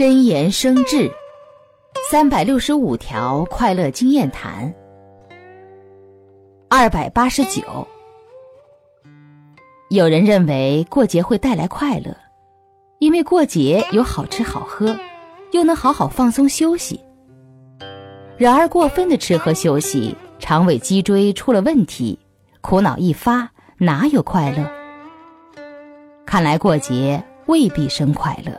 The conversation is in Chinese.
真言生智三百六十五条快乐经验谈二百八十九。有人认为过节会带来快乐因为过节有好吃好喝又能好好放松休息。然而过分的吃喝休息肠胃脊椎出了问题苦恼一发哪有快乐？看来过节未必生快乐